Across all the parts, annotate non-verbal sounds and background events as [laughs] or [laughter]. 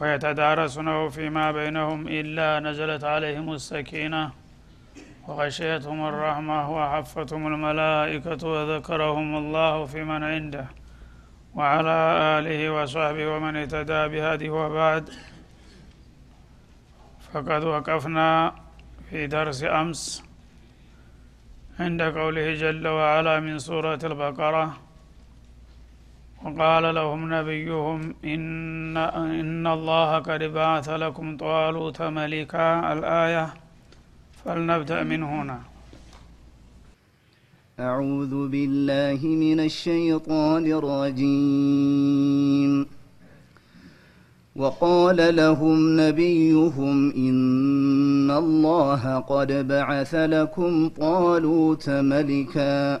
ويتدارسونه فيما بينهم إلا نزلت عليهم السكينة. وغشيتهم الرحمة وحفتهم الملائكة وذكرهم الله في من عنده. وعلى آله وصحبه ومن اهتدى بهذه وبعد. فقد وقفنا في درس أمس عند قوله جل وعلا من سورة البقرة. وقال لهم نبيهم إن, إن الله قد بعث لكم طالوت ملكا الآية فلنبدأ من هنا. أعوذ بالله من الشيطان الرجيم. وقال لهم نبيهم إن الله قد بعث لكم طالوت ملكا.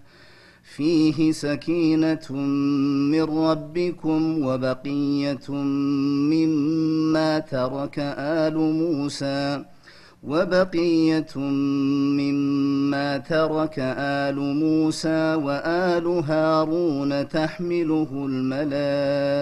فيه سكينة من ربكم وبقية مما ترك آل موسى وبقية مما ترك آل موسى وآل هارون تحمله الملائكة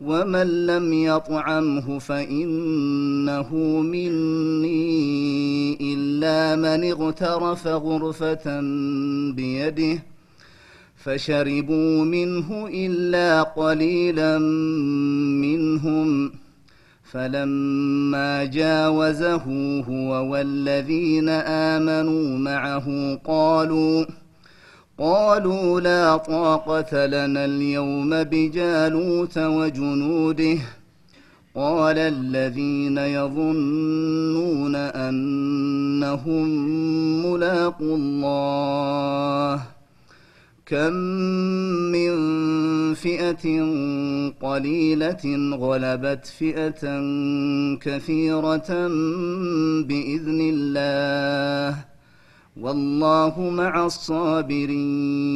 ومن لم يطعمه فإنه مني إلا من اغترف غرفة بيده فشربوا منه إلا قليلا منهم فلما جاوزه هو والذين آمنوا معه قالوا قالوا لا طاقة لنا اليوم بجالوت وجنوده. قال الذين يظنون أنهم ملاقوا الله. كم من فئة قليلة غلبت فئة كثيرة بإذن الله. والله مع الصابرين.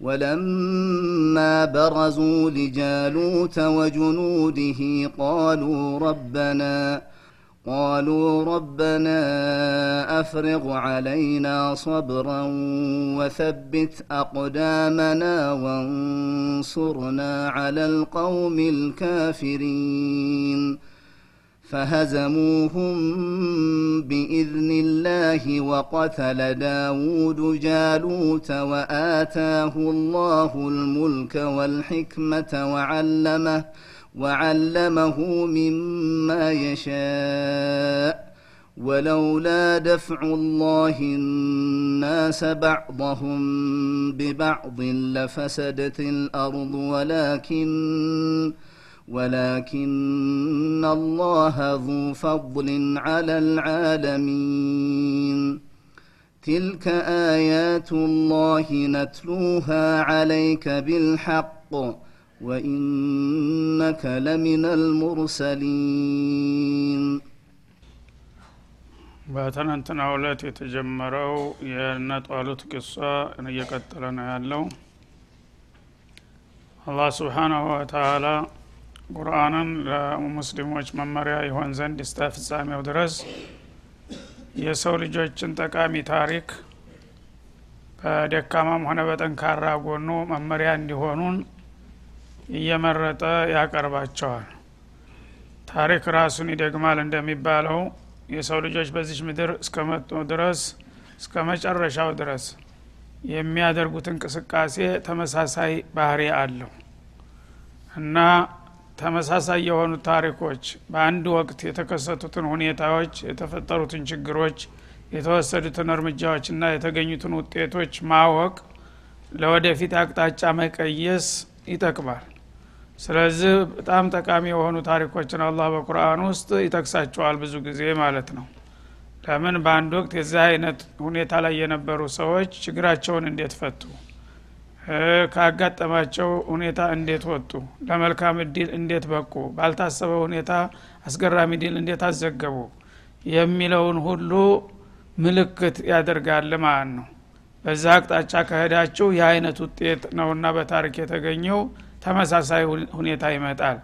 ولما برزوا لجالوت وجنوده قالوا ربنا قالوا ربنا أفرغ علينا صبرا وثبت أقدامنا وانصرنا على القوم الكافرين. فهزموهم بإذن الله وقتل داود جالوت وآتاه الله الملك والحكمة وعلمه وعلمه مما يشاء ولولا دفع الله الناس بعضهم ببعض لفسدت الأرض ولكن ولكن الله ذو فضل على العالمين تلك آيات الله نتلوها عليك بالحق وإنك لمن المرسلين በትናንትናው ዕለት የተጀመረው የእነ ጧሉት ቂሷ እየቀጠለ ነው ያለው አላህ ስብሓናሁ ወተአላ ቁርአንን ለሙስሊሞች መመሪያ ይሆን ዘንድ እስተ ፍጻሜው ድረስ የሰው ልጆችን ጠቃሚ ታሪክ በደካማም ሆነ በጠንካራ ጎኑ መመሪያ እንዲሆኑን እየመረጠ ያቀርባቸዋል። ታሪክ ራሱን ይደግማል እንደሚባለው የሰው ልጆች በዚች ምድር እስከመጡ ድረስ እስከ መጨረሻው ድረስ የሚያደርጉት እንቅስቃሴ ተመሳሳይ ባህሪ አለው። እና ተመሳሳይ የሆኑ ታሪኮች በአንድ ወቅት የተከሰቱትን ሁኔታዎች የተፈጠሩትን ችግሮች የተወሰዱትን እርምጃዎችና የተገኙትን ውጤቶች ማወቅ ለወደፊት አቅጣጫ መቀየስ ይጠቅማል። ስለዚህ በጣም ጠቃሚ የሆኑ ታሪኮችን አላህ በቁርአን ውስጥ ይጠቅሳቸዋል ብዙ ጊዜ ማለት ነው። ለምን? በአንድ ወቅት የዚህ አይነት ሁኔታ ላይ የነበሩ ሰዎች ችግራቸውን እንዴት ፈቱ ካጋጠማቸው ሁኔታ እንዴት ወጡ? ለመልካም እድል እንዴት በቁ? ባልታሰበ ሁኔታ አስገራሚ ድል እንዴት አዘገቡ? የሚለውን ሁሉ ምልክት ያደርጋል ማለት ነው። በዛ አቅጣጫ ከሄዳችሁ የአይነት ውጤት ነውና በታሪክ የተገኘው ተመሳሳይ ሁኔታ ይመጣል።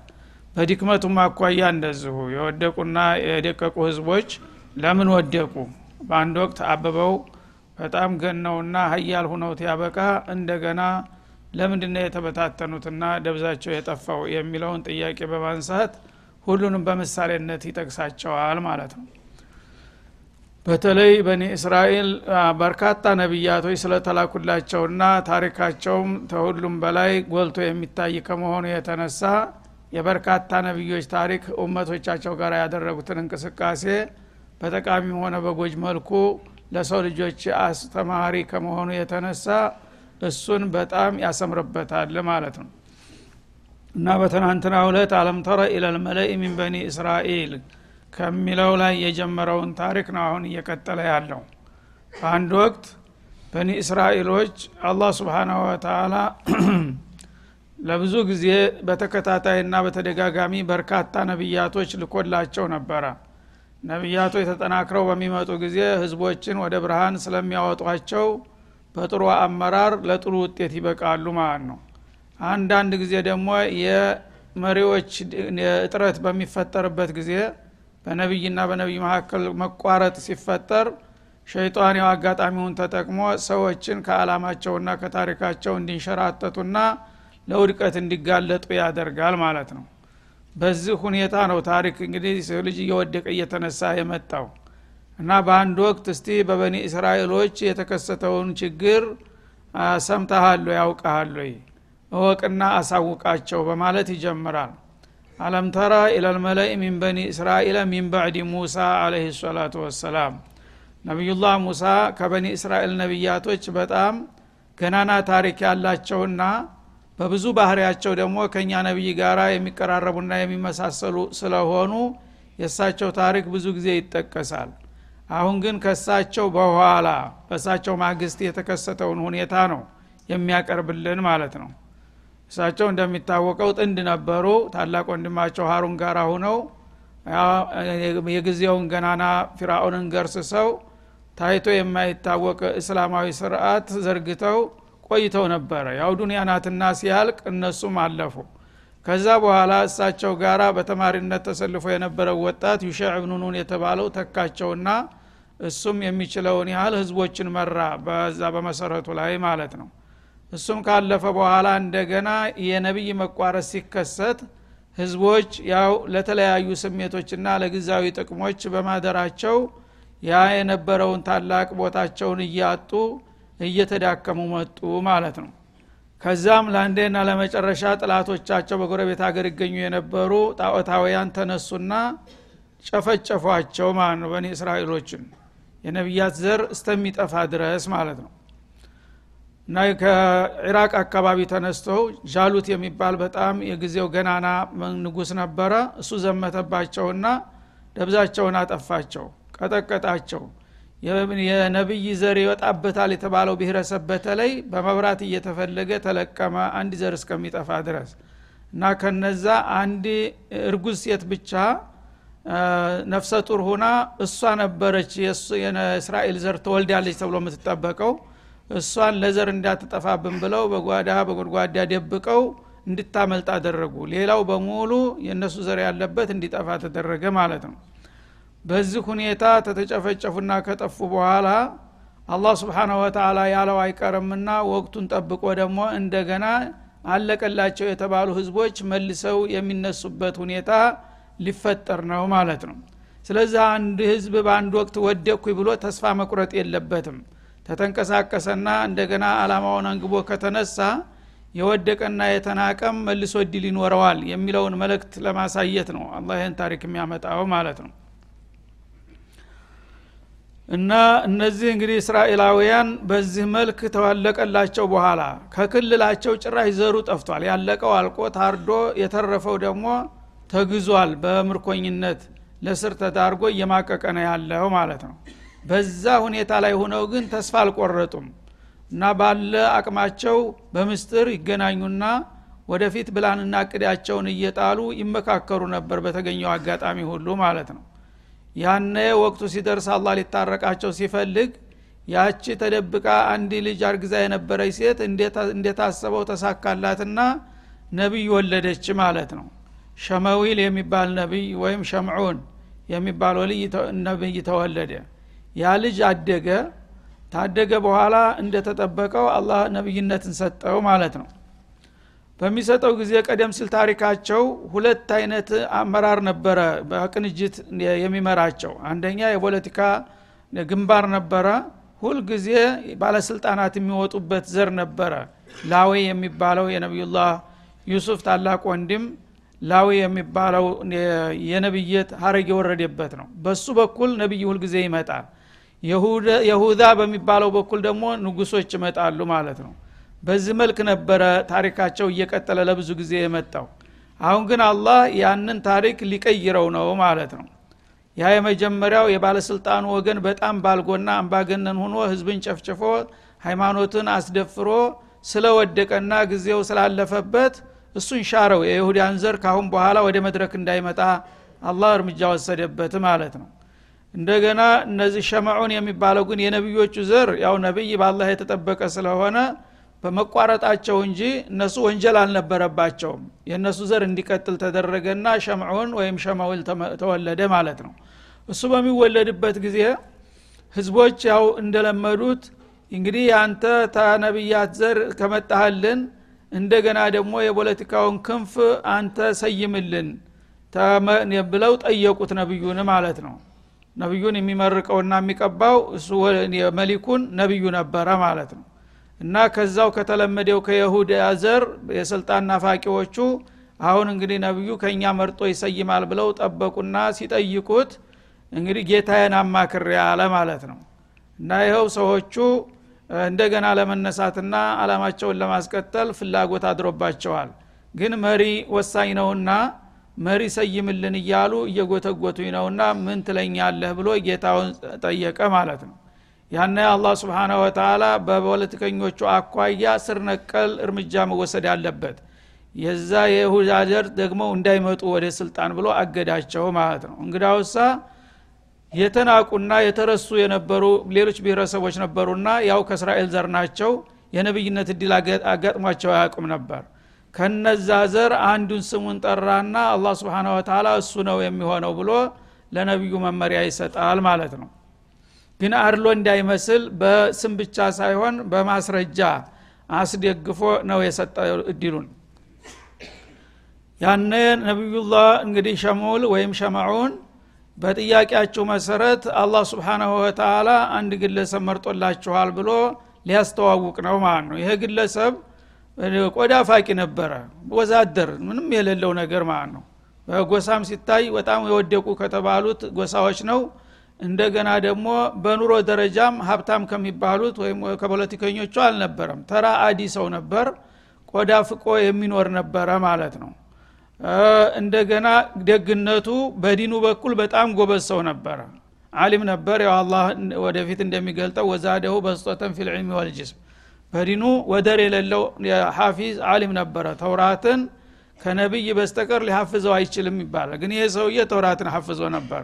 በድክመቱም አኳያ እንደዚሁ። የወደቁና የደቀቁ ህዝቦች ለምን ወደቁ? በአንድ ወቅት አበበው በጣም ገነውና ሀያል ሁነውት ያበቃ። እንደገና ለምንድነው የተበታተኑትና ደብዛቸው የጠፋው የሚለውን ጥያቄ በማንሳት ሁሉንም በምሳሌነት ይጠቅሳቸዋል ማለት ነው። በተለይ በኒ እስራኤል በርካታ ነቢያቶች ስለተላኩላቸውና ታሪካቸውም ተሁሉም በላይ ጎልቶ የሚታይ ከመሆኑ የተነሳ የበርካታ ነቢዮች ታሪክ ኡመቶቻቸው ጋር ያደረጉትን እንቅስቃሴ በጠቃሚም ሆነ በጎጅ መልኩ ለሰው ልጆች አስተማሪ ከመሆኑ የተነሳ እሱን በጣም ያሰምርበታል ማለት ነው። እና በትናንትና ሁለት አለም ተረ ኢለልመለኢ ሚን በኒ እስራኤል ከሚለው ላይ የጀመረውን ታሪክ ነው አሁን እየቀጠለ ያለው። በአንድ ወቅት በኒ እስራኤሎች አላህ ስብሓናሁ ወተላ [clears throat] ለብዙ ጊዜ በተከታታይና በተደጋጋሚ በርካታ ነቢያቶች ልኮላቸው ነበረ ነቢያቶች ተጠናክረው በሚመጡ ጊዜ ህዝቦችን ወደ ብርሃን ስለሚያወጧቸው በጥሩ አመራር ለጥሩ ውጤት ይበቃሉ ማለት ነው። አንዳንድ ጊዜ ደግሞ የመሪዎች እጥረት በሚፈጠርበት ጊዜ በነቢይና በነቢይ መካከል መቋረጥ ሲፈጠር ሸይጣን ያው አጋጣሚውን ተጠቅሞ ሰዎችን ከአላማቸውና ከታሪካቸው እንዲንሸራተቱና ለውድቀት እንዲጋለጡ ያደርጋል ማለት ነው በዚህ ሁኔታ ነው ታሪክ እንግዲህ ሰው ልጅ እየወደቀ እየተነሳ የመጣው። እና በአንድ ወቅት እስቲ በበኒ እስራኤሎች የተከሰተውን ችግር ሰምተሃሉ ያውቀሃሉ እወቅና አሳውቃቸው በማለት ይጀምራል። አለም ተራ ኢለልመለኢ ሚን በኒ እስራኤል ሚን ባዕድ ሙሳ አለህ ሰላቱ ወሰላም። ነቢዩላህ ሙሳ ከበኒ እስራኤል ነቢያቶች በጣም ገናና ታሪክ ያላቸውና በብዙ ባህሪያቸው ደግሞ ከእኛ ነቢይ ጋር የሚቀራረቡና የሚመሳሰሉ ስለሆኑ የእሳቸው ታሪክ ብዙ ጊዜ ይጠቀሳል። አሁን ግን ከእሳቸው በኋላ በእሳቸው ማግስት የተከሰተውን ሁኔታ ነው የሚያቀርብልን ማለት ነው። እሳቸው እንደሚታወቀው ጥንድ ነበሩ። ታላቅ ወንድማቸው ሀሩን ጋር ሁነው የጊዜውን ገናና ፊራኡንን ገርስሰው ታይቶ የማይታወቅ እስላማዊ ስርዓት ዘርግተው ቆይተው ነበረ። ያው ዱኒያ ናትና ሲያልቅ እነሱም አለፉ። ከዛ በኋላ እሳቸው ጋራ በተማሪነት ተሰልፎ የነበረው ወጣት ዩሸዕ ብኑ ኑን የተባለው ተካቸውና እሱም የሚችለውን ያህል ህዝቦችን መራ በዛ በመሰረቱ ላይ ማለት ነው። እሱም ካለፈ በኋላ እንደገና የነቢይ መቋረጥ ሲከሰት ህዝቦች ያው ለተለያዩ ስሜቶችና ለጊዜያዊ ጥቅሞች በማደራቸው ያ የነበረውን ታላቅ ቦታቸውን እያጡ እየተዳከሙ መጡ ማለት ነው። ከዛም ለአንዴና ለመጨረሻ ጥላቶቻቸው በጎረቤት ሀገር ይገኙ የነበሩ ጣዖታውያን ተነሱና ጨፈጨፏቸው ማለት ነው በኒ እስራኤሎችን። የነቢያት ዘር እስተሚጠፋ ድረስ ማለት ነው። እና ከኢራቅ አካባቢ ተነስተው ጃሉት የሚባል በጣም የጊዜው ገናና ንጉስ ነበረ። እሱ ዘመተባቸውና ደብዛቸውን አጠፋቸው ቀጠቀጣቸው የነቢይ ዘር ይወጣበታል የተባለው ብሔረሰብ በተለይ በመብራት እየተፈለገ ተለቀመ አንድ ዘር እስከሚጠፋ ድረስ እና ከነዛ አንድ እርጉዝ ሴት ብቻ ነፍሰ ጡር ሁና እሷ ነበረች የእስራኤል ዘር ተወልዳለች ተብሎ የምትጠበቀው። እሷን ለዘር እንዳትጠፋብን ብለው በጓዳ በጎድጓዳ ደብቀው እንድታመልጥ አደረጉ። ሌላው በሙሉ የእነሱ ዘር ያለበት እንዲጠፋ ተደረገ ማለት ነው በዚህ ሁኔታ ተተጨፈጨፉና ከጠፉ በኋላ አላህ ስብሓናሁ ወተላ ያለው አይቀርምና ወቅቱን ጠብቆ ደግሞ እንደገና አለቀላቸው የተባሉ ህዝቦች መልሰው የሚነሱበት ሁኔታ ሊፈጠር ነው ማለት ነው። ስለዚህ አንድ ህዝብ በአንድ ወቅት ወደኩ ብሎ ተስፋ መቁረጥ የለበትም። ተተንቀሳቀሰና እንደገና አላማውን አንግቦ ከተነሳ የወደቀና የተናቀም መልሶ እድል ይኖረዋል የሚለውን መልእክት ለማሳየት ነው አላህ ይህን ታሪክ የሚያመጣው ማለት ነው እና እነዚህ እንግዲህ እስራኤላውያን በዚህ መልክ ተዋለቀላቸው በኋላ ከክልላቸው ጭራሽ ዘሩ ጠፍቷል። ያለቀው አልቆ ታርዶ የተረፈው ደግሞ ተግዟል። በምርኮኝነት ለስር ተዳርጎ እየማቀቀ ነው ያለው ማለት ነው። በዛ ሁኔታ ላይ ሆነው ግን ተስፋ አልቆረጡም እና ባለ አቅማቸው በምስጥር ይገናኙና ወደፊት ብላንና እቅዳቸውን እየጣሉ ይመካከሩ ነበር በተገኘው አጋጣሚ ሁሉ ማለት ነው ያነ ወቅቱ ሲደርስ አላ ሊታረቃቸው ሲፈልግ ያቺ ተደብቃ አንድ ልጅ አርግዛ የነበረች ሴት እንደታሰበው ተሳካላትና ነቢይ ወለደች ማለት ነው። ሸመዊል የሚባል ነቢይ ወይም ሸምዑን የሚባል ወልይ ነቢይ ተወለደ። ያ ልጅ አደገ። ታደገ በኋላ እንደተጠበቀው አላህ ነቢይነትን ሰጠው ማለት ነው በሚሰጠው ጊዜ ቀደም ሲል ታሪካቸው ሁለት አይነት አመራር ነበረ በቅንጅት የሚመራቸው። አንደኛ የፖለቲካ ግንባር ነበረ። ሁልጊዜ ባለስልጣናት የሚወጡበት ዘር ነበረ። ላዌ የሚባለው የነቢዩላህ ዩሱፍ ታላቅ ወንድም ላዊ የሚባለው የነብየት ሀረግ የወረደበት ነው። በሱ በኩል ነቢይ ሁልጊዜ ይመጣል። የሁዳ በሚባለው በኩል ደግሞ ንጉሶች ይመጣሉ ማለት ነው በዚህ መልክ ነበረ ታሪካቸው እየቀጠለ ለብዙ ጊዜ የመጣው። አሁን ግን አላህ ያንን ታሪክ ሊቀይረው ነው ማለት ነው። ያ የመጀመሪያው የባለስልጣኑ ወገን በጣም ባልጎና አምባገነን ሆኖ ህዝብን ጨፍጭፎ ሃይማኖትን አስደፍሮ ስለወደቀና ጊዜው ስላለፈበት እሱን ሻረው። የይሁዳን ዘር ካሁን በኋላ ወደ መድረክ እንዳይመጣ አላህ እርምጃ ወሰደበት ማለት ነው። እንደገና እነዚህ ሸመዑን የሚባለው ግን የነቢዮቹ ዘር ያው ነቢይ በአላህ የተጠበቀ ስለሆነ በመቋረጣቸው እንጂ እነሱ ወንጀል አልነበረባቸውም። የእነሱ ዘር እንዲቀጥል ተደረገና ሸምዑን ወይም ሸመውል ተወለደ ማለት ነው። እሱ በሚወለድበት ጊዜ ህዝቦች ያው እንደለመዱት እንግዲህ አንተ ተነቢያት ዘር ከመጣህልን እንደገና ደግሞ የፖለቲካውን ክንፍ አንተ ሰይምልን ብለው ጠየቁት ነቢዩን ማለት ነው። ነቢዩን የሚመርቀውና የሚቀባው እሱ መሊኩን ነቢዩ ነበረ ማለት ነው እና ከዛው ከተለመደው ከይሁድ ዘር የስልጣን ናፋቂዎቹ አሁን እንግዲህ ነቢዩ ከእኛ መርጦ ይሰይማል ብለው ጠበቁና ሲጠይቁት እንግዲህ ጌታዬን አማክሬ አለ ማለት ነው። እና ይኸው ሰዎቹ እንደገና ለመነሳትና አላማቸውን ለማስቀጠል ፍላጎት አድሮባቸዋል። ግን መሪ ወሳኝ ነውና መሪ ሰይምልን እያሉ እየጎተጎቱኝ ነውና ምን ትለኛለህ ብሎ ጌታውን ጠየቀ ማለት ነው ያነ አላህ ስብሓናሁ ወተላ በፖለቲከኞቹ አኳያ ስር ነቀል እርምጃ መወሰድ አለበት። የዛ የይሁዳ ዘር ደግሞ እንዳይመጡ ወደ ስልጣን ብሎ አገዳቸው ማለት ነው። እንግዳውሳ የተናቁና የተረሱ የነበሩ ሌሎች ብሔረሰቦች ነበሩና ያው ከእስራኤል ዘር ናቸው። የነብይነት እድል አጋጥሟቸው አያውቁም ነበር። ከነዛ ዘር አንዱን ስሙን ጠራና አላህ ስብሓን ወተላ እሱ ነው የሚሆነው ብሎ ለነቢዩ መመሪያ ይሰጣል ማለት ነው ግን አድሎ እንዳይመስል በስም ብቻ ሳይሆን በማስረጃ አስደግፎ ነው የሰጠው እድሉን። ያነ ነቢዩላህ እንግዲህ ሸሙል ወይም ሸመዑን በጥያቄያችሁ መሰረት አላህ ስብሓናሁ ወተላ አንድ ግለሰብ መርጦላችኋል ብሎ ሊያስተዋውቅ ነው ማለት ነው። ይሄ ግለሰብ ቆዳ ፋቂ ነበረ ወዛደር ምንም የሌለው ነገር ማለት ነው። በጎሳም ሲታይ በጣም የወደቁ ከተባሉት ጎሳዎች ነው እንደገና ደግሞ በኑሮ ደረጃም ሀብታም ከሚባሉት ወይም ከፖለቲከኞቹ አልነበረም። ተራ አዲ ሰው ነበር ቆዳ ፍቆ የሚኖር ነበረ ማለት ነው። እንደገና ደግነቱ በዲኑ በኩል በጣም ጎበዝ ሰው ነበረ። አሊም ነበር። ያው አላህ ወደፊት እንደሚገልጠው ወዛደሁ በስጦተን ፊልዕልሚ ወልጅስም በዲኑ ወደር የሌለው ሐፊዝ አሊም ነበረ። ተውራትን ከነቢይ በስተቀር ሊሐፍዘው አይችልም ይባላል። ግን ይሄ ሰውዬ ተውራትን ሐፍዞ ነበረ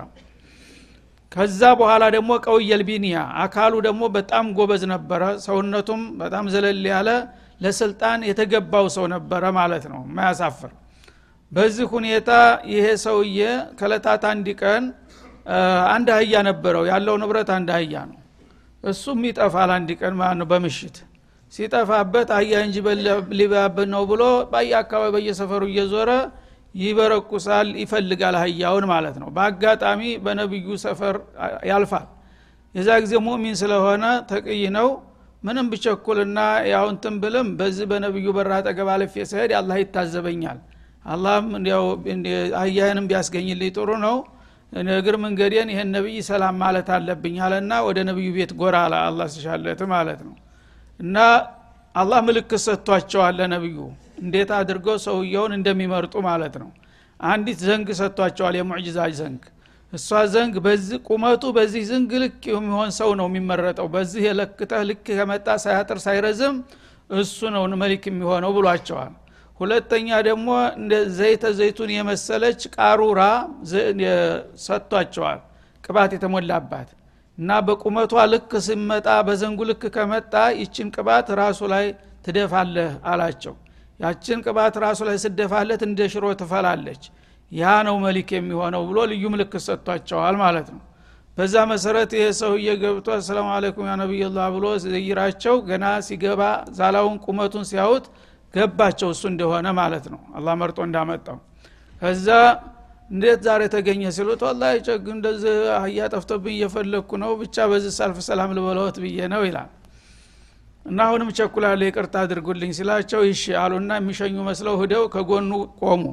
ከዛ በኋላ ደግሞ ቀውየል ቢኒያ አካሉ ደግሞ በጣም ጎበዝ ነበረ። ሰውነቱም በጣም ዘለል ያለ ለስልጣን የተገባው ሰው ነበረ ማለት ነው። ማያሳፍር። በዚህ ሁኔታ ይሄ ሰውዬ ከለታት አንድ ቀን አንድ አህያ ነበረው። ያለው ንብረት አንድ አህያ ነው። እሱም ይጠፋል አንድ ቀን ማለት ነው በምሽት። ሲጠፋበት አህያ እንጂ ሊባብን ነው ብሎ በየ አካባቢ በየሰፈሩ እየዞረ ይበረቁሳል ይፈልጋል አህያውን ማለት ነው። በአጋጣሚ በነቢዩ ሰፈር ያልፋል። የዛ ጊዜ ሙእሚን ስለሆነ ተቅይ ነው። ምንም ብቸኩልና ያውንትን ብልም በዚህ በነቢዩ በራ አጠገብ አልፌ ስሄድ አላህ ይታዘበኛል። አላህም አህያህንም ቢያስገኝልኝ ጥሩ ነው። እግር መንገዴን ይህን ነቢይ ሰላም ማለት አለብኝ አለና ወደ ነቢዩ ቤት ጎራ አላ ስሻለት ማለት ነው። እና አላህ ምልክት ሰጥቷቸዋል ለነቢዩ። እንዴት አድርገው ሰውየውን እንደሚመርጡ ማለት ነው። አንዲት ዘንግ ሰጥቷቸዋል የሙዕጅዛ ዘንግ። እሷ ዘንግ በዚህ ቁመቱ በዚህ ዘንግ ልክ የሚሆን ሰው ነው የሚመረጠው። በዚህ የለክተህ ልክ ከመጣ ሳያጥር ሳይረዝም እሱ ነው መሊክ የሚሆነው ብሏቸዋል። ሁለተኛ ደግሞ እንደ ዘይተ ዘይቱን የመሰለች ቃሩራ ሰጥቷቸዋል። ቅባት የተሞላባት እና በቁመቷ ልክ ሲመጣ በዘንጉ ልክ ከመጣ ይችን ቅባት ራሱ ላይ ትደፋለህ አላቸው። ያችን ቅባት ራሱ ላይ ስደፋለት እንደ ሽሮ ትፈላለች። ያ ነው መሊክ የሚሆነው ብሎ ልዩ ምልክት ሰጥቷቸዋል ማለት ነው። በዛ መሰረት ይሄ ሰውዬ ገብቶ አሰላሙ አለይኩም ያ ነቢይላህ ብሎ ዘይራቸው ገና ሲገባ ዛላውን ቁመቱን ሲያዩት ገባቸው እሱ እንደሆነ ማለት ነው። አላህ መርጦ እንዳመጣው። ከዛ እንዴት ዛሬ ተገኘ ሲሉት ወላ ጨግ እንደዚህ አህያ ጠፍቶብኝ እየፈለግኩ ነው ብቻ በዚህ ሳልፍ ሰላም ልበለወት ብዬ ነው ይላል። እና አሁንም ቸኩላለሁ ይቅርታ አድርጉልኝ ሲላቸው ይሽ አሉና የሚሸኙ መስለው ህደው ከጎኑ ቆሙ።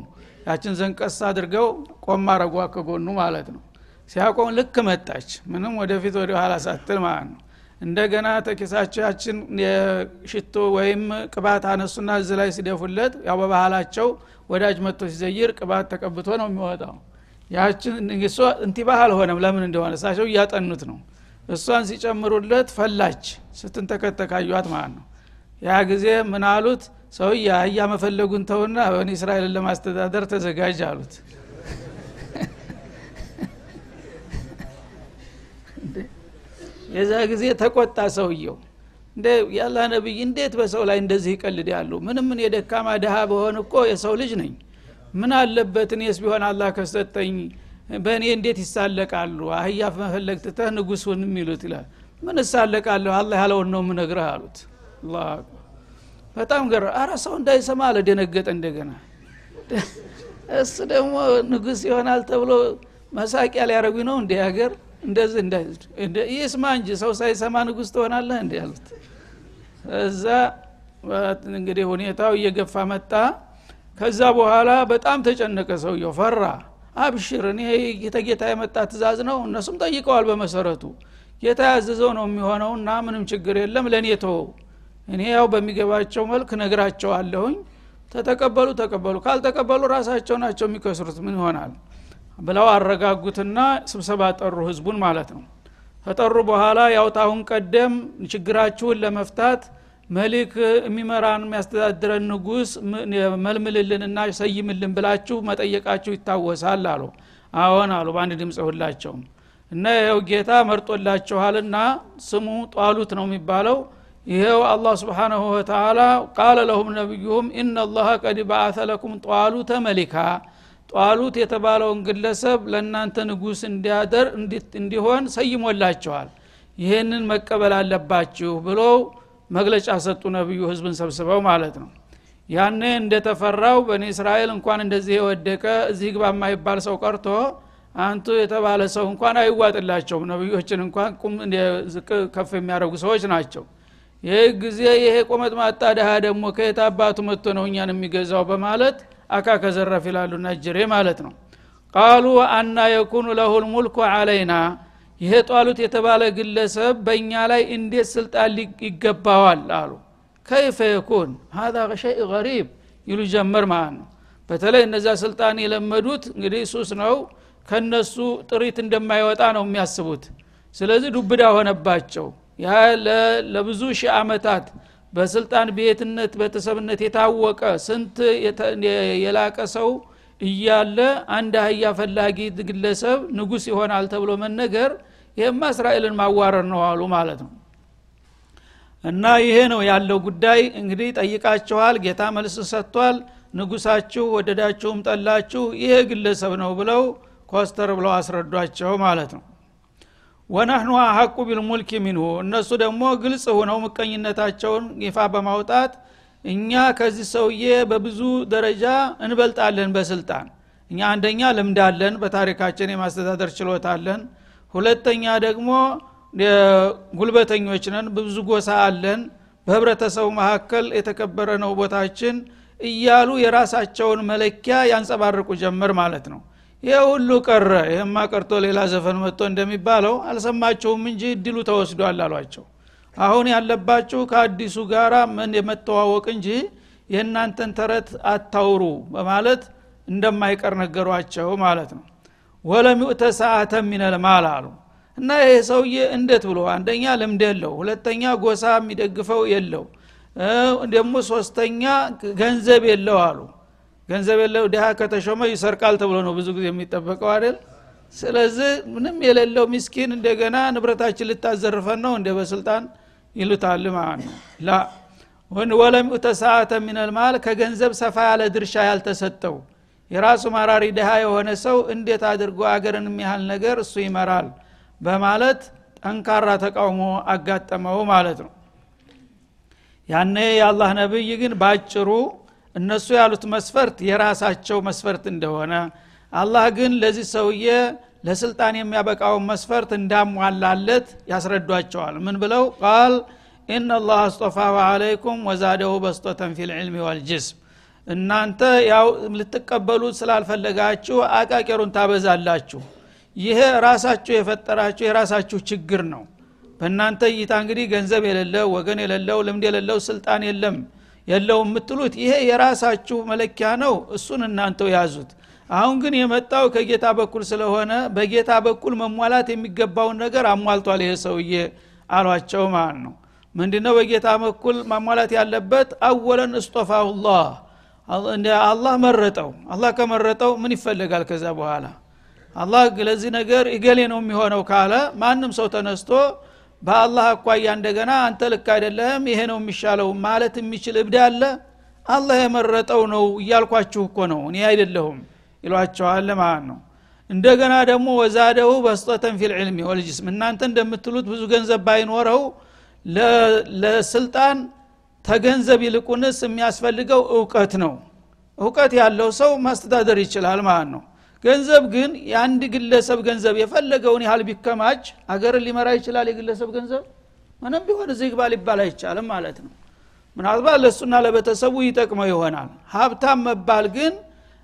ያችን ዘንቀስ አድርገው ቆም አረጓ ከጎኑ ማለት ነው። ሲያቆም ልክ መጣች ምንም ወደፊት ወደ ኋላ ሳትል ማለት ነው። እንደገና ተኪሳቸው ያችን የሽቶ ወይም ቅባት አነሱና እዚ ላይ ሲደፉለት ያው በባህላቸው ወዳጅ መጥቶ ሲዘይር ቅባት ተቀብቶ ነው የሚወጣው። ያችን እሷ እንቲባህ አልሆነም። ለምን እንደሆነ እሳቸው እያጠኑት ነው። እሷን ሲጨምሩለት ፈላች። ስትንተከተካዩት ማለት ነው። ያ ጊዜ ምን አሉት? ሰውዬ አህያ መፈለጉን ተውና በኒ እስራኤልን ለማስተዳደር ተዘጋጅ አሉት። [laughs] የዛ ጊዜ ተቆጣ ሰውየው እንደ ያላ ነቢይ እንዴት በሰው ላይ እንደዚህ ይቀልድ ያሉ ምንም ምን የደካማ ድሃ በሆን እኮ የሰው ልጅ ነኝ። ምን አለበት እኔስ ቢሆን አላህ ከሰጠኝ? በእኔ እንዴት ይሳለቃሉ? አህያ መፈለግ ትተህ ንጉሱን የሚሉት ይላል። ምን እሳለቃለሁ? አላህ ያለውን ነው ምነግረህ አሉት። በጣም ገረ አረ ሰው እንዳይሰማ አለ ደነገጠ እንደገና። እሱ ደግሞ ንጉስ ይሆናል ተብሎ መሳቂያ ሊያደረጉኝ ነው እንዲ ሀገር እንደዚህ ይስማ እንጂ ሰው ሳይሰማ ንጉስ ትሆናለህ እንዲ ያሉት እዛ እንግዲህ ሁኔታው እየገፋ መጣ። ከዛ በኋላ በጣም ተጨነቀ ሰውየው ፈራ። አብሽር እኔ ጌታ የመጣ ትእዛዝ ነው እነሱም ጠይቀዋል በመሰረቱ። ጌታ ያዘዘው ነው የሚሆነው እና ምንም ችግር የለም ለእኔ ተወው። እኔ ያው በሚገባቸው መልክ ነግራቸዋለሁኝ። ተተቀበሉ ተቀበሉ ካልተቀበሉ ራሳቸው ናቸው የሚከስሩት። ምን ይሆናል ብለው አረጋጉትና ስብሰባ ጠሩ ህዝቡን ማለት ነው። ከጠሩ በኋላ ያው ታሁን ቀደም ችግራችሁን ለመፍታት መሊክ የሚመራን የሚያስተዳድረን ንጉስ መልምልልንና ሰይምልን ብላችሁ መጠየቃችሁ ይታወሳል አሉ። አዎን አሉ በአንድ ድምፅ ሁላቸውም እና ይኸው ጌታ መርጦላችኋልና ስሙ ጧሉት ነው የሚባለው። ይሄው አላህ ስብሓናሁ ወተላ ቃለ ለሁም ነቢዩሁም ኢናላሀ ቀድ በአተ ለኩም ጧሉተ መሊካ ጧሉት የተባለውን ግለሰብ ለእናንተ ንጉስ እንዲያደር እንዲሆን ሰይሞላቸዋል ይህንን መቀበል አለባችሁ ብለው መግለጫ ሰጡ ነቢዩ ህዝብን ሰብስበው ማለት ነው። ያኔ እንደተፈራው በኒ እስራኤል እንኳን እንደዚህ የወደቀ እዚህ ግባ የማይባል ሰው ቀርቶ አንቱ የተባለ ሰው እንኳን አይዋጥላቸውም። ነቢዮችን እንኳን ቁም ከፍ የሚያደርጉ ሰዎች ናቸው። ይህ ጊዜ ይሄ ቆመጥ ማጣ ድሃ ደግሞ ከየት አባቱ መጥቶ ነው እኛን የሚገዛው በማለት አካ ከዘረፍ ይላሉ ነጅሬ ማለት ነው። ቃሉ አና የኩኑ ለሁ ልሙልኩ አለይና ይሄ ጧሉት የተባለ ግለሰብ በእኛ ላይ እንዴት ስልጣን ይገባዋል አሉ። ከይፈ የኩን? ሀዛ ሸይ ገሪብ ይሉ ጀመር ማለት ነው። በተለይ እነዛ ስልጣን የለመዱት እንግዲህ ሱስ ነው። ከነሱ ጥሪት እንደማይወጣ ነው የሚያስቡት። ስለዚህ ዱብዳ ሆነባቸው። ያ ለብዙ ሺህ አመታት በስልጣን ቤትነት ቤተሰብነት የታወቀ ስንት የላቀ ሰው እያለ አንድ አህያ ፈላጊ ግለሰብ ንጉስ ይሆናል ተብሎ መነገር ይህማ እስራኤልን ማዋረር ነው አሉ ማለት ነው። እና ይሄ ነው ያለው ጉዳይ። እንግዲህ ጠይቃችኋል ጌታ መልስ ሰጥቷል። ንጉሳችሁ ወደዳችሁም ጠላችሁ ይሄ ግለሰብ ነው ብለው ኮስተር ብለው አስረዷቸው ማለት ነው ወናህኑ አሐቁ ቢልሙልክ ሚንሁ። እነሱ ደግሞ ግልጽ ሆነው ምቀኝነታቸውን ይፋ በማውጣት እኛ ከዚህ ሰውዬ በብዙ ደረጃ እንበልጣለን በስልጣን። እኛ አንደኛ ልምዳለን በታሪካችን የማስተዳደር ችሎታለን ሁለተኛ ደግሞ ጉልበተኞች ነን ብዙ ጎሳ አለን። በህብረተሰቡ መካከል የተከበረ ነው ቦታችን እያሉ የራሳቸውን መለኪያ ያንጸባርቁ ጀመር ማለት ነው ይህ ሁሉ ቀረ። ይህማ ቀርቶ ሌላ ዘፈን መጥቶ እንደሚባለው አልሰማችሁም እንጂ እድሉ ተወስዷል አሏቸው። አሁን ያለባችሁ ከአዲሱ ጋራ ምን የመተዋወቅ እንጂ የእናንተን ተረት አታውሩ በማለት እንደማይቀር ነገሯቸው ማለት ነው። ወለም ዩእተ ሰዓተ ሚነል ማል አሉ። እና ይሄ ሰውዬ እንዴት ብሎ አንደኛ ልምድ የለው ሁለተኛ ጎሳ የሚደግፈው የለው ደግሞ ሶስተኛ ገንዘብ የለው አሉ ገንዘብ የለው ድሃ ከተሾመ ይሰርቃል ተብሎ ነው ብዙ ጊዜ የሚጠበቀው አይደል? ስለዚህ ምንም የሌለው ሚስኪን እንደገና ንብረታችን ልታዘርፈን ነው እንደ በስልጣን ይሉታል ማለት ነው። ላ ወለም ተሰዓተ ሚነልማል ከገንዘብ ሰፋ ያለ ድርሻ ያልተሰጠው የራሱ ማራሪ ድሃ የሆነ ሰው እንዴት አድርጎ አገርን የሚያህል ነገር እሱ ይመራል? በማለት ጠንካራ ተቃውሞ አጋጠመው ማለት ነው። ያኔ የአላህ ነቢይ ግን ባጭሩ እነሱ ያሉት መስፈርት የራሳቸው መስፈርት እንደሆነ አላህ ግን ለዚህ ሰውዬ ለስልጣን የሚያበቃውን መስፈርት እንዳሟላለት ያስረዷቸዋል። ምን ብለው? ቃል ኢናላህ አስጦፋሁ አለይኩም ወዛደሁ በስጦተን ፊ ልዕልሚ ወልጅስም እናንተ ያው ልትቀበሉት ስላልፈለጋችሁ አቃቄሩን ታበዛላችሁ። ይሄ ራሳችሁ የፈጠራችሁ የራሳችሁ ችግር ነው። በእናንተ እይታ እንግዲህ ገንዘብ የሌለው ወገን የሌለው ልምድ የሌለው ስልጣን የለም የለው የምትሉት ይሄ የራሳችሁ መለኪያ ነው እሱን እናንተው ያዙት። አሁን ግን የመጣው ከጌታ በኩል ስለሆነ በጌታ በኩል መሟላት የሚገባውን ነገር አሟልቷል ይሄ ሰውዬ አሏቸው ማለት ነው። ምንድነው በጌታ በኩል ማሟላት ያለበት? አወለን እስጦፋሁላህ አላህ መረጠው። አላህ ከመረጠው ምን ይፈለጋል ከዛ በኋላ? አላህ ለዚህ ነገር እገሌ ነው የሚሆነው ካለ ማንም ሰው ተነስቶ በአላህ አኳያ እንደገና አንተ ልክ አይደለም ይሄ ነው የሚሻለው ማለት የሚችል እብድ አለ። አላህ የመረጠው ነው እያልኳችሁ እኮ ነው። እኔ አይደለሁም ይሏቸዋል ማለት ነው። እንደገና ደግሞ ወዛደሁ በስጠተን ፊል ዕልሚ ወልጅስም እናንተ እንደምትሉት ብዙ ገንዘብ ባይኖረው ለስልጣን ተገንዘብ ይልቁንስ የሚያስፈልገው እውቀት ነው። እውቀት ያለው ሰው ማስተዳደር ይችላል ማለት ነው ገንዘብ ግን የአንድ ግለሰብ ገንዘብ የፈለገውን ያህል ቢከማች አገርን ሊመራ ይችላል የግለሰብ ገንዘብ? ምንም ቢሆን እዚህ ግባ ሊባል አይቻልም ማለት ነው። ምናልባት ለእሱና ለቤተሰቡ ይጠቅመው ይሆናል። ሀብታም መባል ግን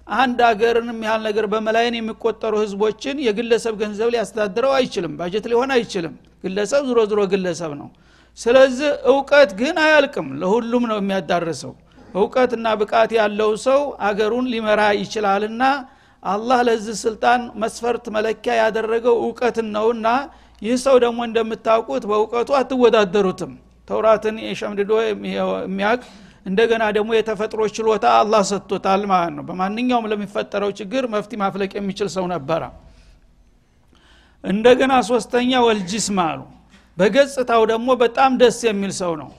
አንድ አገርንም ያህል ነገር በመላይን የሚቆጠሩ ህዝቦችን የግለሰብ ገንዘብ ሊያስተዳድረው አይችልም ባጀት ሊሆን አይችልም። ግለሰብ ዝሮ ዝሮ ግለሰብ ነው። ስለዚህ እውቀት ግን አያልቅም ለሁሉም ነው የሚያዳርሰው። እውቀትና ብቃት ያለው ሰው አገሩን ሊመራ ይችላልና አላህ ለዚህ ስልጣን መስፈርት መለኪያ ያደረገው እውቀትን ነውና ይህ ሰው ደግሞ እንደምታውቁት በእውቀቱ አትወዳደሩትም። ተውራትን የሸምድዶ የሚያቅ እንደገና ደግሞ የተፈጥሮ ችሎታ አላህ ሰጥቶታል ማለት ነው። በማንኛውም ለሚፈጠረው ችግር መፍቲ ማፍለቅ የሚችል ሰው ነበረ። እንደገና ሶስተኛ ወልጅስም አሉ። በገጽታው ደግሞ በጣም ደስ የሚል ሰው ነው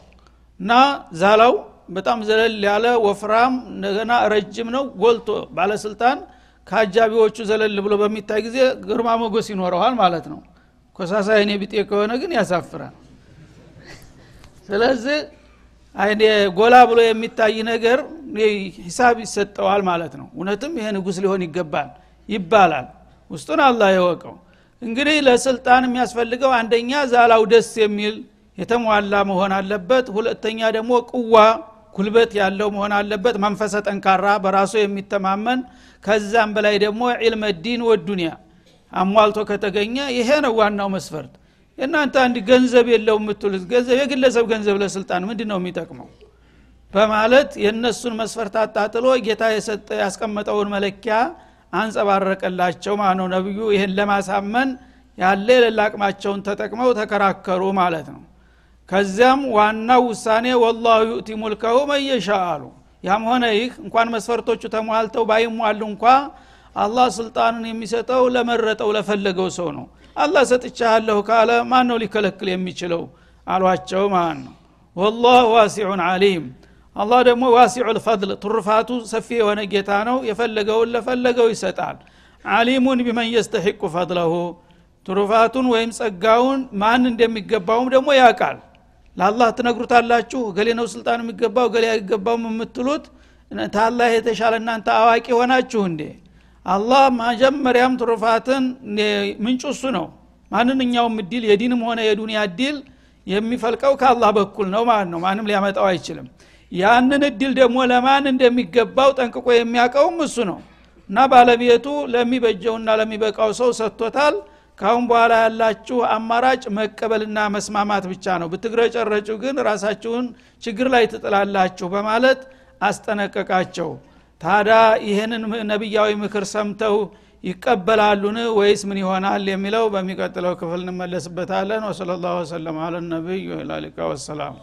እና ዛላው በጣም ዘለል ያለ ወፍራም እንደገና ረጅም ነው ጎልቶ ባለስልጣን ከአጃቢዎቹ ዘለል ብሎ በሚታይ ጊዜ ግርማ ሞገስ ይኖረዋል ማለት ነው። ኮሳሳ አይኔ ቢጤ ከሆነ ግን ያሳፍራል። ስለዚህ ጎላ ብሎ የሚታይ ነገር ሂሳብ ይሰጠዋል ማለት ነው። እውነትም ይሄ ንጉስ ሊሆን ይገባል ይባላል። ውስጡን አላህ የወቀው እንግዲህ ለስልጣን የሚያስፈልገው አንደኛ ዛላው ደስ የሚል የተሟላ መሆን አለበት። ሁለተኛ ደግሞ ቅዋ ጉልበት ያለው መሆን አለበት። መንፈሰ ጠንካራ በራሱ የሚተማመን ከዛም በላይ ደግሞ ዒልመ ዲን ወዱንያ አሟልቶ ከተገኘ ይሄ ነው ዋናው መስፈርት። የእናንተ አንድ ገንዘብ የለው የምትሉት ገንዘብ የግለሰብ ገንዘብ ለስልጣን ምንድን ነው የሚጠቅመው? በማለት የእነሱን መስፈርት አጣጥሎ ጌታ የሰጠ ያስቀመጠውን መለኪያ አንጸባረቀላቸው ማለት ነው። ነቢዩ ይህን ለማሳመን ያለ የሌላ አቅማቸውን ተጠቅመው ተከራከሩ ማለት ነው ከዚያም ዋናው ውሳኔ ወላሁ ዩእቲ ሙልከሁ መየሻ አሉ። ያም ሆነ ይህ እንኳን መስፈርቶቹ ተሟልተው ባይሟሉ እንኳ አላህ ስልጣንን የሚሰጠው ለመረጠው ለፈለገው ሰው ነው። አላህ ሰጥቻለሁ ካለ ማን ነው ሊከለክል የሚችለው? አሏቸው ማለት ነው። ወላህ ዋሲዑን አሊም አላህ ደግሞ ዋሲዑ ልፈድል ትሩፋቱ ሰፊ የሆነ ጌታ ነው። የፈለገውን ለፈለገው ይሰጣል። አሊሙን ቢመን የስተሒቁ ፈድለሁ። ትሩፋቱን ወይም ጸጋውን ማን እንደሚገባውም ደግሞ ያውቃል ለአላህ ትነግሩታላችሁ ገሌ ነው ስልጣን የሚገባው ገሌ አይገባውም የምትሉት ታላህ የተሻለ እናንተ አዋቂ ሆናችሁ እንዴ? አላህ መጀመሪያም ትሩፋትን ምንጩ እሱ ነው። ማንኛውም እድል የዲንም ሆነ የዱንያ እድል የሚፈልቀው ከአላህ በኩል ነው ማለት ነው። ማንም ሊያመጣው አይችልም። ያንን እድል ደግሞ ለማን እንደሚገባው ጠንቅቆ የሚያውቀውም እሱ ነው። እና ባለቤቱ ለሚበጀውና ለሚበቃው ሰው ሰጥቶታል ካሁን በኋላ ያላችሁ አማራጭ መቀበልና መስማማት ብቻ ነው። ብትግረጨረጩ ግን ራሳችሁን ችግር ላይ ትጥላላችሁ በማለት አስጠነቀቃቸው። ታዲያ ይህንን ነቢያዊ ምክር ሰምተው ይቀበላሉን ወይስ ምን ይሆናል የሚለው በሚቀጥለው ክፍል እንመለስበታለን። ወሰለ ላሁ ወሰለም አለ ላሊቃ ወሰላም